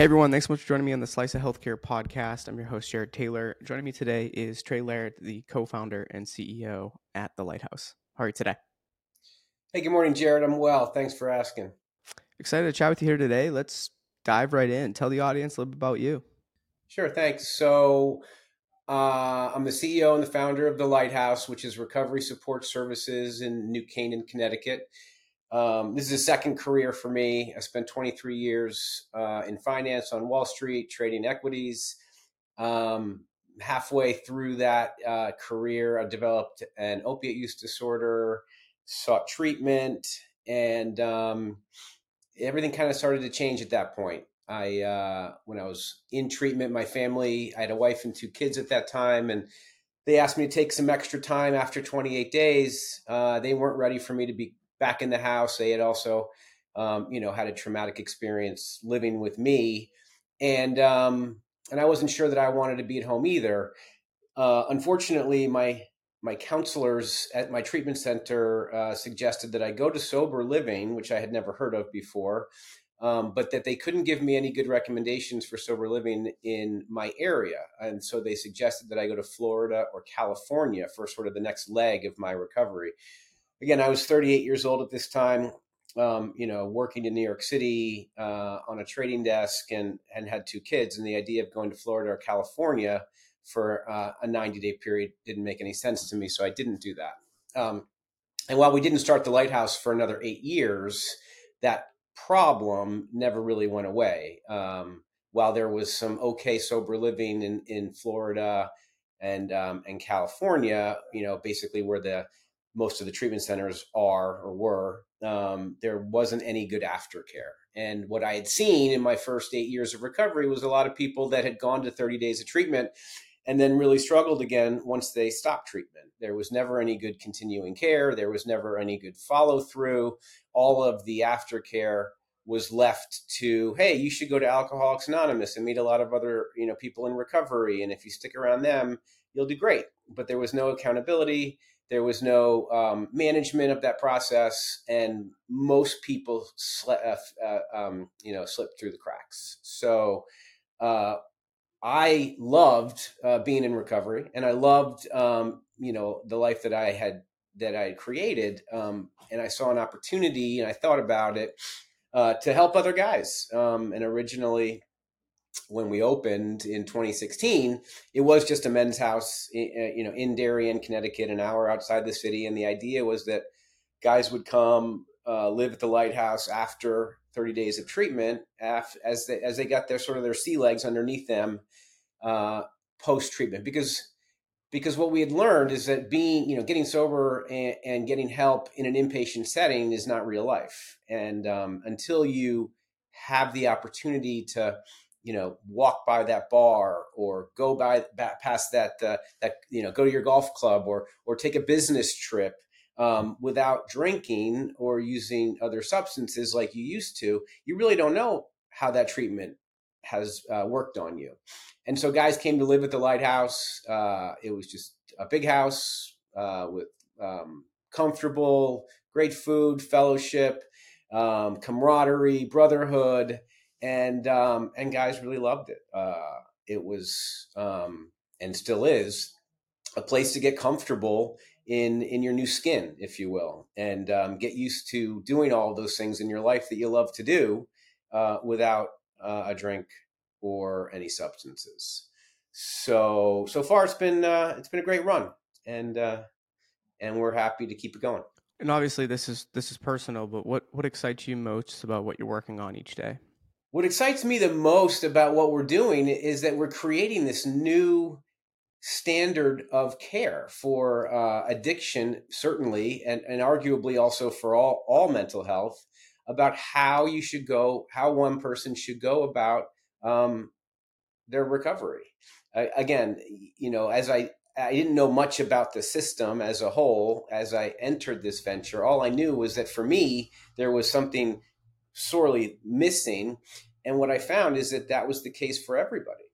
Hey everyone, thanks so much for joining me on the Slice of Healthcare podcast. I'm your host, Jared Taylor. Joining me today is Trey Laird, the co founder and CEO at The Lighthouse. How are you today? Hey, good morning, Jared. I'm well. Thanks for asking. Excited to chat with you here today. Let's dive right in. Tell the audience a little bit about you. Sure, thanks. So, uh, I'm the CEO and the founder of The Lighthouse, which is recovery support services in New Canaan, Connecticut. Um, this is a second career for me. I spent 23 years uh, in finance on Wall Street, trading equities. Um, halfway through that uh, career, I developed an opiate use disorder, sought treatment, and um, everything kind of started to change at that point. I, uh, when I was in treatment, my family, I had a wife and two kids at that time, and they asked me to take some extra time after 28 days. Uh, they weren't ready for me to be back in the house. They had also, um, you know, had a traumatic experience living with me, and um, and I wasn't sure that I wanted to be at home either. Uh, unfortunately, my my counselors at my treatment center uh, suggested that I go to sober living, which I had never heard of before, um, but that they couldn't give me any good recommendations for sober living in my area. And so they suggested that I go to Florida or California for sort of the next leg of my recovery again, I was 38 years old at this time. Um, you know, working in New York City uh, on a trading desk and and had two kids, and the idea of going to Florida or California for uh, a 90 day period didn't make any sense to me, so I didn't do that. Um, and while we didn't start the lighthouse for another eight years, that problem never really went away. Um, while there was some okay sober living in in Florida and um, and California, you know, basically where the most of the treatment centers are or were, um, there wasn't any good aftercare. And what I had seen in my first eight years of recovery was a lot of people that had gone to 30 days of treatment and then really struggled again once they stopped treatment. There was never any good continuing care, there was never any good follow through. All of the aftercare was left to hey you should go to alcoholics anonymous and meet a lot of other you know people in recovery and if you stick around them you'll do great but there was no accountability there was no um, management of that process, and most people sli- uh, uh, um, you know slipped through the cracks. So uh, I loved uh, being in recovery, and I loved um, you know the life that I had that I had created, um, and I saw an opportunity, and I thought about it uh, to help other guys. Um, and originally, when we opened in 2016, it was just a men's house, you know, in Darien, Connecticut, an hour outside the city. And the idea was that guys would come uh, live at the lighthouse after 30 days of treatment, as they as they got their sort of their sea legs underneath them uh, post treatment. Because because what we had learned is that being you know getting sober and, and getting help in an inpatient setting is not real life, and um, until you have the opportunity to you know walk by that bar or go by past that uh, that you know go to your golf club or or take a business trip um, without drinking or using other substances like you used to you really don't know how that treatment has uh, worked on you. And so guys came to live at the lighthouse uh, it was just a big house uh, with um, comfortable great food fellowship um, camaraderie brotherhood and um, and guys really loved it. Uh, it was um, and still is a place to get comfortable in in your new skin, if you will, and um, get used to doing all those things in your life that you love to do uh, without uh, a drink or any substances. So so far, it's been uh, it's been a great run, and uh, and we're happy to keep it going. And obviously, this is this is personal, but what what excites you most about what you're working on each day? What excites me the most about what we're doing is that we're creating this new standard of care for uh, addiction, certainly, and, and arguably also for all, all mental health, about how you should go, how one person should go about um, their recovery. Again, you know, as I I didn't know much about the system as a whole as I entered this venture. All I knew was that for me, there was something sorely missing. And what I found is that that was the case for everybody.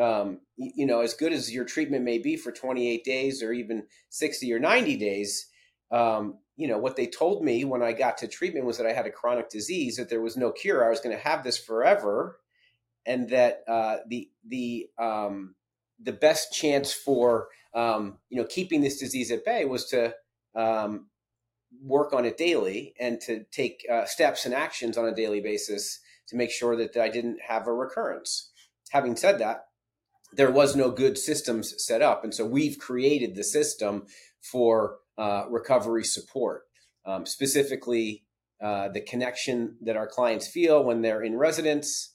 Um, you, know, as good as your treatment may be for 28 days or even 60 or 90 days, um, you know, what they told me when I got to treatment was that I had a chronic disease, that there was no cure. I was going to have this forever. and that uh, the the um, the best chance for um, you know keeping this disease at bay was to um, work on it daily and to take uh, steps and actions on a daily basis to make sure that I didn't have a recurrence. Having said that, there was no good systems set up, and so we've created the system for uh, recovery support, um, specifically uh, the connection that our clients feel when they're in residence,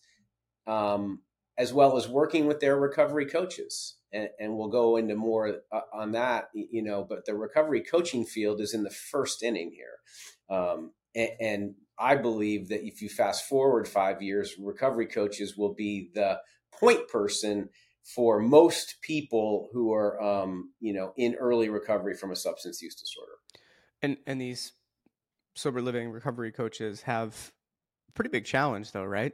um, as well as working with their recovery coaches. And, and we'll go into more uh, on that, you know. But the recovery coaching field is in the first inning here, um, and, and I believe that if you fast forward five years, recovery coaches will be the point person for most people who are, um, you know, in early recovery from a substance use disorder. And and these sober living recovery coaches have pretty big challenge, though, right?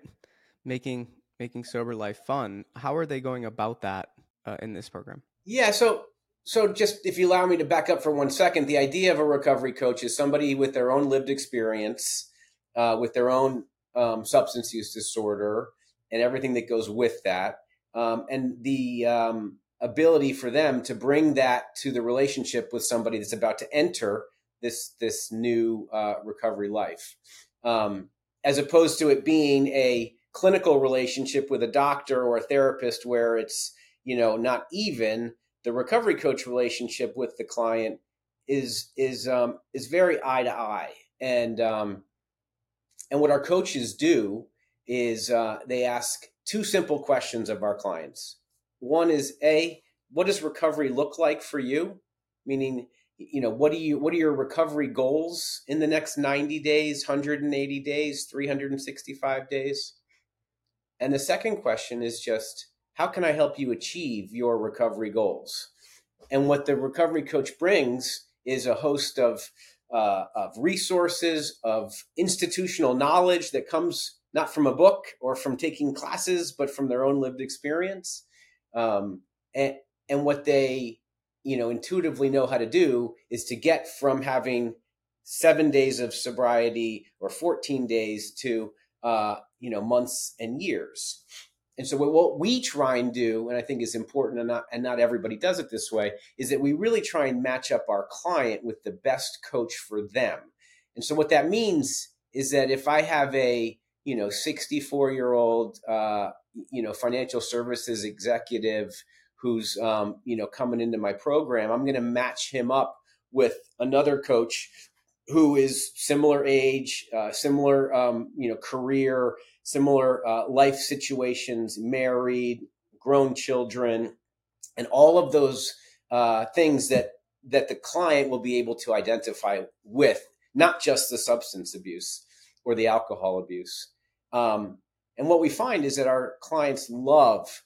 Making making sober life fun. How are they going about that uh, in this program? Yeah, so so just if you allow me to back up for one second, the idea of a recovery coach is somebody with their own lived experience, uh, with their own um, substance use disorder, and everything that goes with that, um, and the um, ability for them to bring that to the relationship with somebody that's about to enter this this new uh, recovery life, um, as opposed to it being a clinical relationship with a doctor or a therapist where it's you know not even the recovery coach relationship with the client is is um, is very eye to eye. And um, and what our coaches do is uh, they ask two simple questions of our clients. One is a what does recovery look like for you? Meaning you know what do you what are your recovery goals in the next 90 days 180 days 365 days and the second question is just how can I help you achieve your recovery goals? And what the recovery coach brings is a host of, uh, of resources, of institutional knowledge that comes not from a book or from taking classes, but from their own lived experience. Um, and, and what they you know intuitively know how to do is to get from having seven days of sobriety or 14 days to uh, you know months and years. And so what we try and do, and I think is important, and not and not everybody does it this way, is that we really try and match up our client with the best coach for them. And so what that means is that if I have a you know 64 year old uh, you know financial services executive who's um, you know coming into my program, I'm going to match him up with another coach who is similar age, uh, similar um, you know career, similar uh, life situations, married, grown children, and all of those uh, things that that the client will be able to identify with, not just the substance abuse or the alcohol abuse. Um, and what we find is that our clients love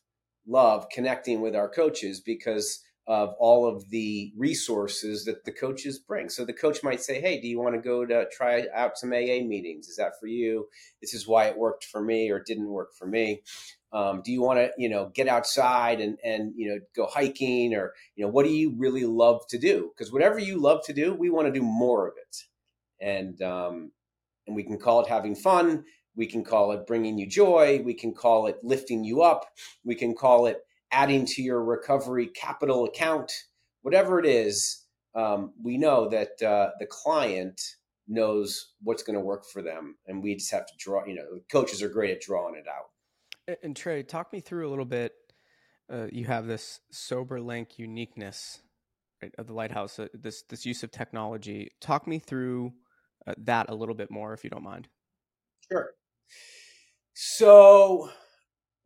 love connecting with our coaches because of all of the resources that the coaches bring. So the coach might say, "Hey, do you want to go to try out some AA meetings? Is that for you? This is why it worked for me or didn't work for me. Um, do you want to, you know, get outside and and you know go hiking or you know what do you really love to do? Because whatever you love to do, we want to do more of it, and um, and we can call it having fun. We can call it bringing you joy. We can call it lifting you up. We can call it adding to your recovery capital account, whatever it is, um, we know that uh, the client knows what's going to work for them, and we just have to draw. You know, coaches are great at drawing it out. And Trey, talk me through a little bit. Uh, you have this SoberLink uniqueness right, of the Lighthouse. Uh, this this use of technology. Talk me through uh, that a little bit more, if you don't mind. Sure. So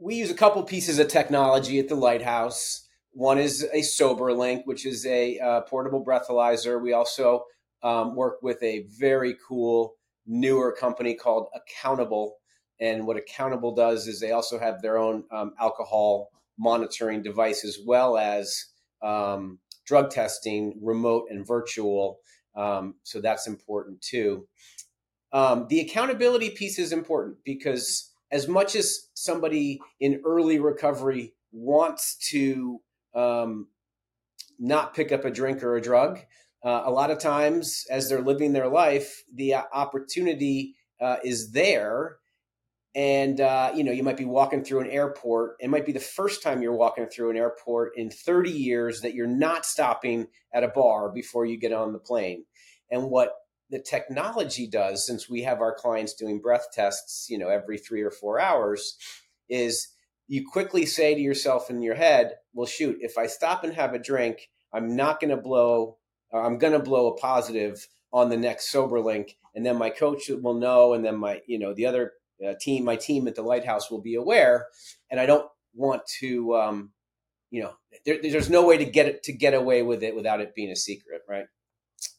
we use a couple pieces of technology at the lighthouse. One is a SoberLink, which is a uh, portable breathalyzer. We also um, work with a very cool newer company called Accountable. And what Accountable does is they also have their own um, alcohol monitoring device as well as um, drug testing, remote and virtual. Um, so that's important too. Um, the accountability piece is important because as much as somebody in early recovery wants to um, not pick up a drink or a drug, uh, a lot of times as they're living their life, the uh, opportunity uh, is there. and uh, you know you might be walking through an airport it might be the first time you're walking through an airport in 30 years that you're not stopping at a bar before you get on the plane and what the technology does since we have our clients doing breath tests you know every three or four hours is you quickly say to yourself in your head well shoot if i stop and have a drink i'm not going to blow i'm going to blow a positive on the next SoberLink and then my coach will know and then my you know the other uh, team, my team at the lighthouse will be aware. And I don't want to, um, you know, there, there's no way to get it to get away with it without it being a secret, right?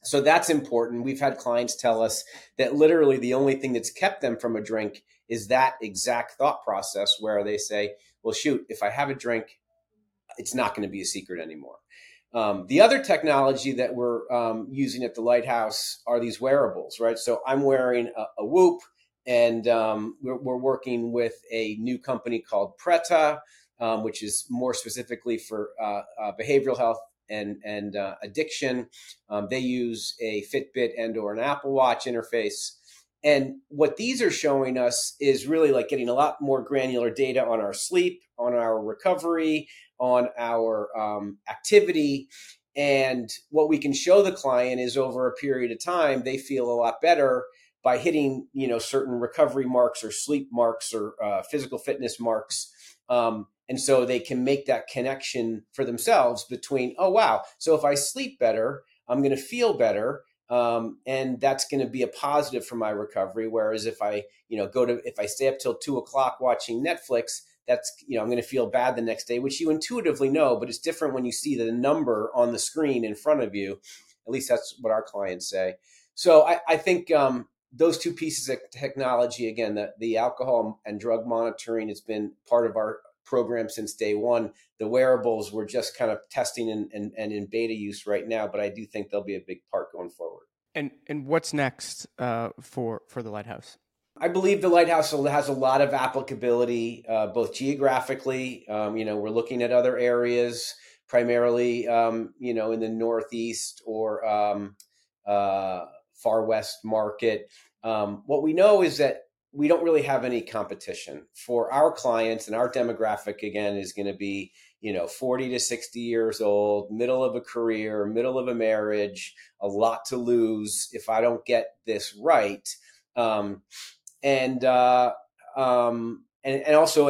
So that's important. We've had clients tell us that literally the only thing that's kept them from a drink is that exact thought process where they say, well, shoot, if I have a drink, it's not going to be a secret anymore. Um, the other technology that we're um, using at the lighthouse are these wearables, right? So I'm wearing a, a Whoop and um, we're, we're, working with a new company called Pretaa, um, which is more specifically for uh, uh, behavioral health and and uh, addiction. Um, they use a Fitbit and or an Apple Watch interface. And what these are showing us is really like getting a lot more granular data on our sleep, on our recovery, on our um, activity. And what we can show the client is over a period of time, they feel a lot better by hitting you know certain recovery marks or sleep marks or uh, physical fitness marks um, and so they can make that connection for themselves between oh wow so if i sleep better i'm going to feel better um, and that's going to be a positive for my recovery. Whereas if i you know go to if i stay up till two o'clock watching netflix that's you know i'm going to feel bad the next day which you intuitively know but it's different when you see the number on the screen in front of you. At least that's what our clients say. So i, I think um, those two pieces of technology again the, the alcohol and drug monitoring has been part of our program since day one the wearables we're just kind of testing and, and, and in beta use right now but i do think they'll be a big part going forward and and what's next uh, for for the lighthouse I believe the lighthouse has a lot of applicability, uh, both geographically. Um, you know, we're looking at other areas, primarily, um, you know, in the Northeast or um, uh, far west market. Um, what we know is that we don't really have any competition. For our clients and our demographic again is going to be you know 40 to 60 years old middle of a career middle of a marriage a lot to lose if i don't get this right. Um, and uh, um, and, and also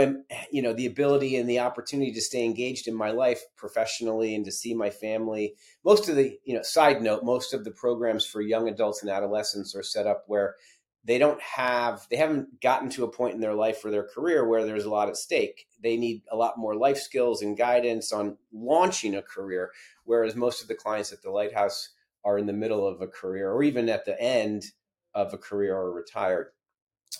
you know the ability and the opportunity to stay engaged in my life professionally and to see my family. Most of the you know side note most of the programs for young adults and adolescents are set up where they don't have they haven't gotten to a point in their life or their career where there's a lot at stake they need a lot more life skills and guidance on launching a career whereas most of the clients at the lighthouse are in the middle of a career or even at the end of a career or retired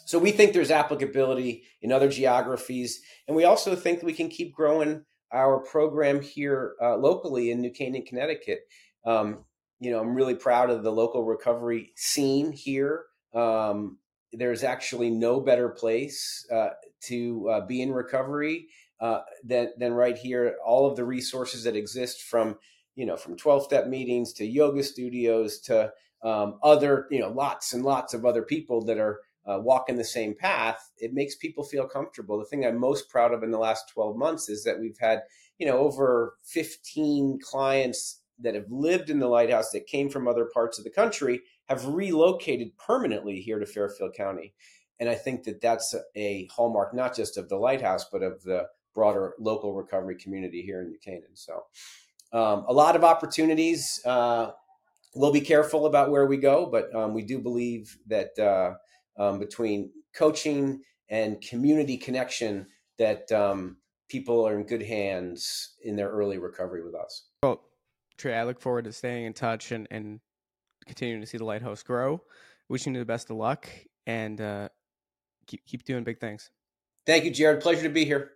so we think there's applicability in other geographies, and we also think we can keep growing our program here uh, locally in New Canaan, Connecticut. Um, you know, I'm really proud of the local recovery scene here. Um, there's actually no better place uh, to uh, be in recovery uh, than than right here. All of the resources that exist from you know from 12 step meetings to yoga studios to um, other you know lots and lots of other people that are uh, walk the same path, it makes people feel comfortable. The thing I'm most proud of in the last 12 months is that we've had, you know, over 15 clients that have lived in the lighthouse that came from other parts of the country have relocated permanently here to Fairfield County. And I think that that's a hallmark not just of the lighthouse, but of the broader local recovery community here in New Canaan. So, um, a lot of opportunities. Uh, we'll be careful about where we go, but um, we do believe that uh, um, between coaching and community connection that um, people are in good hands in their early recovery with us. Well, Trey, I look forward to staying in touch and, and continuing to see the lighthouse grow. Wishing you the best of luck and uh, keep keep doing big things. Thank you, Jared. Pleasure to be here.